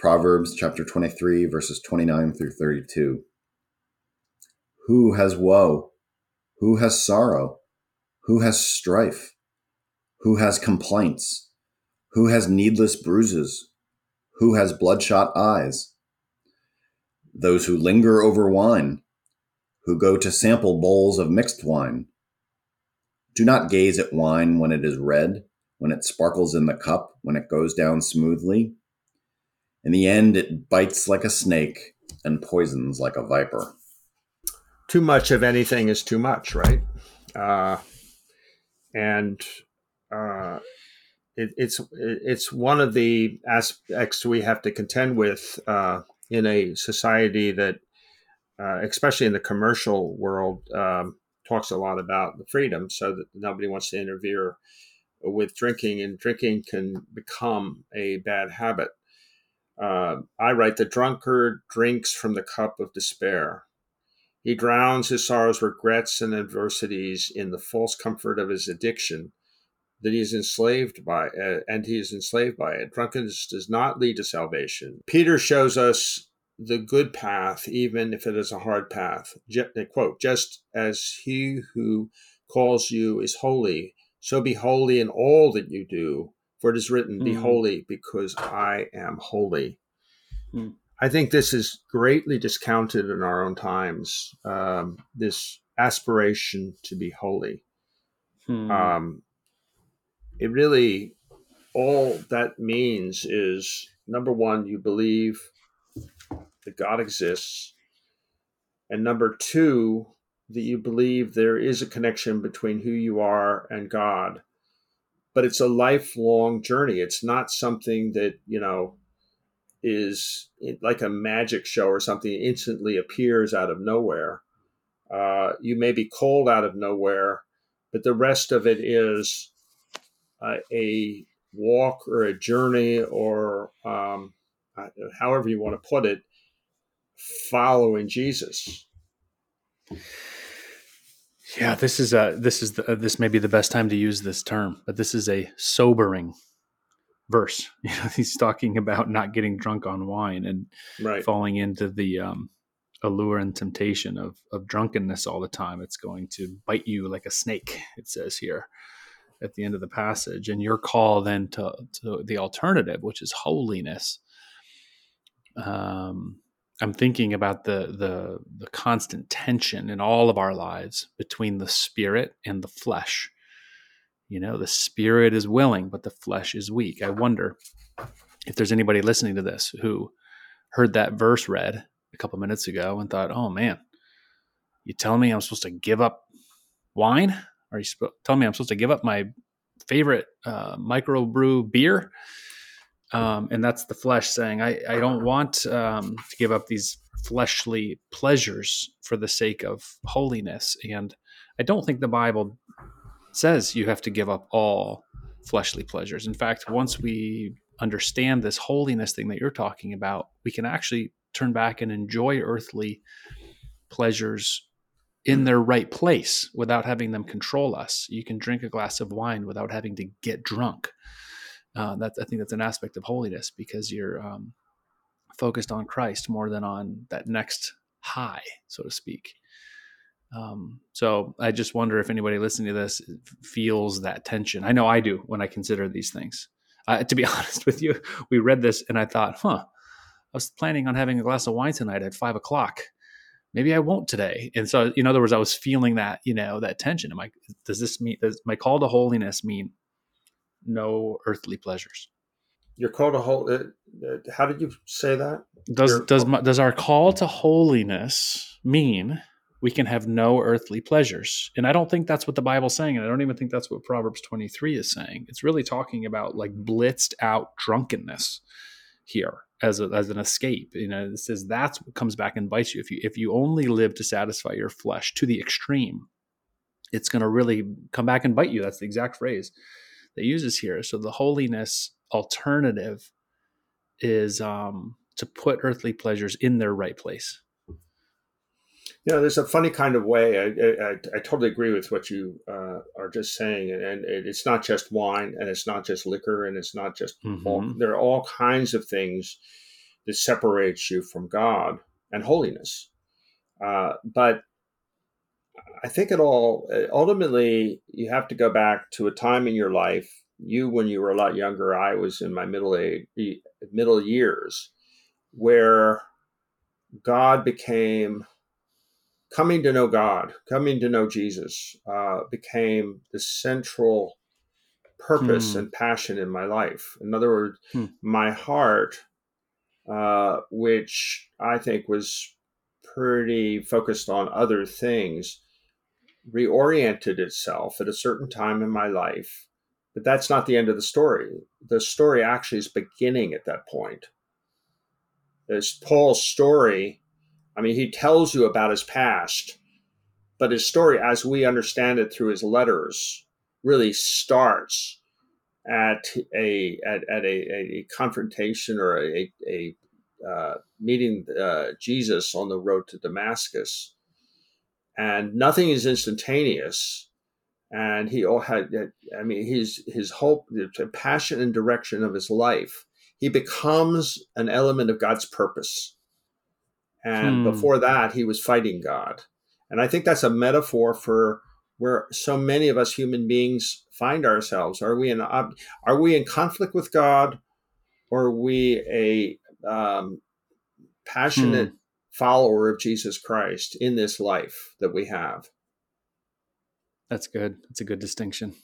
Proverbs chapter 23, verses 29 through 32. Who has woe? Who has sorrow? Who has strife? Who has complaints? Who has needless bruises? Who has bloodshot eyes? Those who linger over wine, who go to sample bowls of mixed wine. Do not gaze at wine when it is red, when it sparkles in the cup, when it goes down smoothly. In the end, it bites like a snake and poisons like a viper. Too much of anything is too much, right? Uh, and uh, it, it's it's one of the aspects we have to contend with uh, in a society that, uh, especially in the commercial world, um, talks a lot about the freedom, so that nobody wants to interfere with drinking, and drinking can become a bad habit. Uh, I write the drunkard drinks from the cup of despair. He drowns his sorrows, regrets, and adversities in the false comfort of his addiction that he is enslaved by, uh, and he is enslaved by it. Drunkenness does not lead to salvation. Peter shows us the good path, even if it is a hard path. Je- quote, just as he who calls you is holy, so be holy in all that you do. For it is written, Be mm. holy because I am holy. Mm. I think this is greatly discounted in our own times, um, this aspiration to be holy. Hmm. Um, it really, all that means is number one, you believe that God exists. And number two, that you believe there is a connection between who you are and God. But it's a lifelong journey. It's not something that, you know, is like a magic show or something instantly appears out of nowhere. Uh, you may be called out of nowhere, but the rest of it is uh, a walk or a journey or um, uh, however you want to put it, following Jesus. Yeah, this is a this is the, this may be the best time to use this term, but this is a sobering verse. You know, he's talking about not getting drunk on wine and right. falling into the um, allure and temptation of of drunkenness all the time. It's going to bite you like a snake. It says here at the end of the passage, and your call then to to the alternative, which is holiness. Um, I'm thinking about the the the constant tension in all of our lives between the spirit and the flesh. You know, the spirit is willing, but the flesh is weak. I wonder if there's anybody listening to this who heard that verse read a couple minutes ago and thought, "Oh man, you telling me I'm supposed to give up wine? Are you sp- telling me I'm supposed to give up my favorite uh, microbrew beer?" Um, and that's the flesh saying, "I, I don't want um, to give up these fleshly pleasures for the sake of holiness." And I don't think the Bible says you have to give up all fleshly pleasures. In fact, once we understand this holiness thing that you're talking about, we can actually turn back and enjoy earthly pleasures in their right place without having them control us. You can drink a glass of wine without having to get drunk uh, that's I think that's an aspect of holiness because you're um, focused on Christ more than on that next high, so to speak. Um, so I just wonder if anybody listening to this feels that tension. I know I do when I consider these things. Uh, to be honest with you, we read this and I thought, huh, I was planning on having a glass of wine tonight at five o'clock. Maybe I won't today. And so, in other words, I was feeling that, you know, that tension. Am I, does this mean, does my call to holiness mean no earthly pleasures. Your call to hold. Uh, uh, how did you say that? Does Your, does my, does our call to holiness mean we can have no earthly pleasures? And I don't think that's what the Bible's saying, and I don't even think that's what Proverbs twenty three is saying. It's really talking about like blitzed out drunkenness here as a, as an escape. You know, it says that's what comes back and bites you if you if you only live to satisfy your flesh to the extreme. It's going to really come back and bite you. That's the exact phrase that uses here. So the holiness alternative is um, to put earthly pleasures in their right place. You know, there's a funny kind of way. I, I, I totally agree with what you uh, are just saying, and, and, it's not just wine, and it's not just liquor, and it's not just mm-hmm. all, there are all kinds of things that separates you from God and holiness. Uh, but I think it all ultimately you have to go back to a time in your life. You, when you were a lot younger, I was in my middle age, middle years, where God became coming to know God, coming to know Jesus, uh, became the central purpose hmm. and passion in my life. In other words, hmm. my heart, uh, which I think was pretty focused on other things, reoriented itself at a certain time in my life. But that's not the end of the story. The story actually is beginning at that point. It's Paul's story. I mean, he tells you about his past, but his story, as we understand it through his letters, really starts at a at, at a, a confrontation or a, a uh, meeting uh, Jesus on the road to Damascus, and nothing is instantaneous. And he all had, I mean, his his hope, the passion and direction of his life. He becomes an element of God's purpose. And hmm. before that, he was fighting God. And I think that's a metaphor for where so many of us human beings find ourselves. Are we in are we in conflict with God, or are we a um, passionate hmm. Follower of Jesus Christ in this life that we have. That's good. That's a good distinction.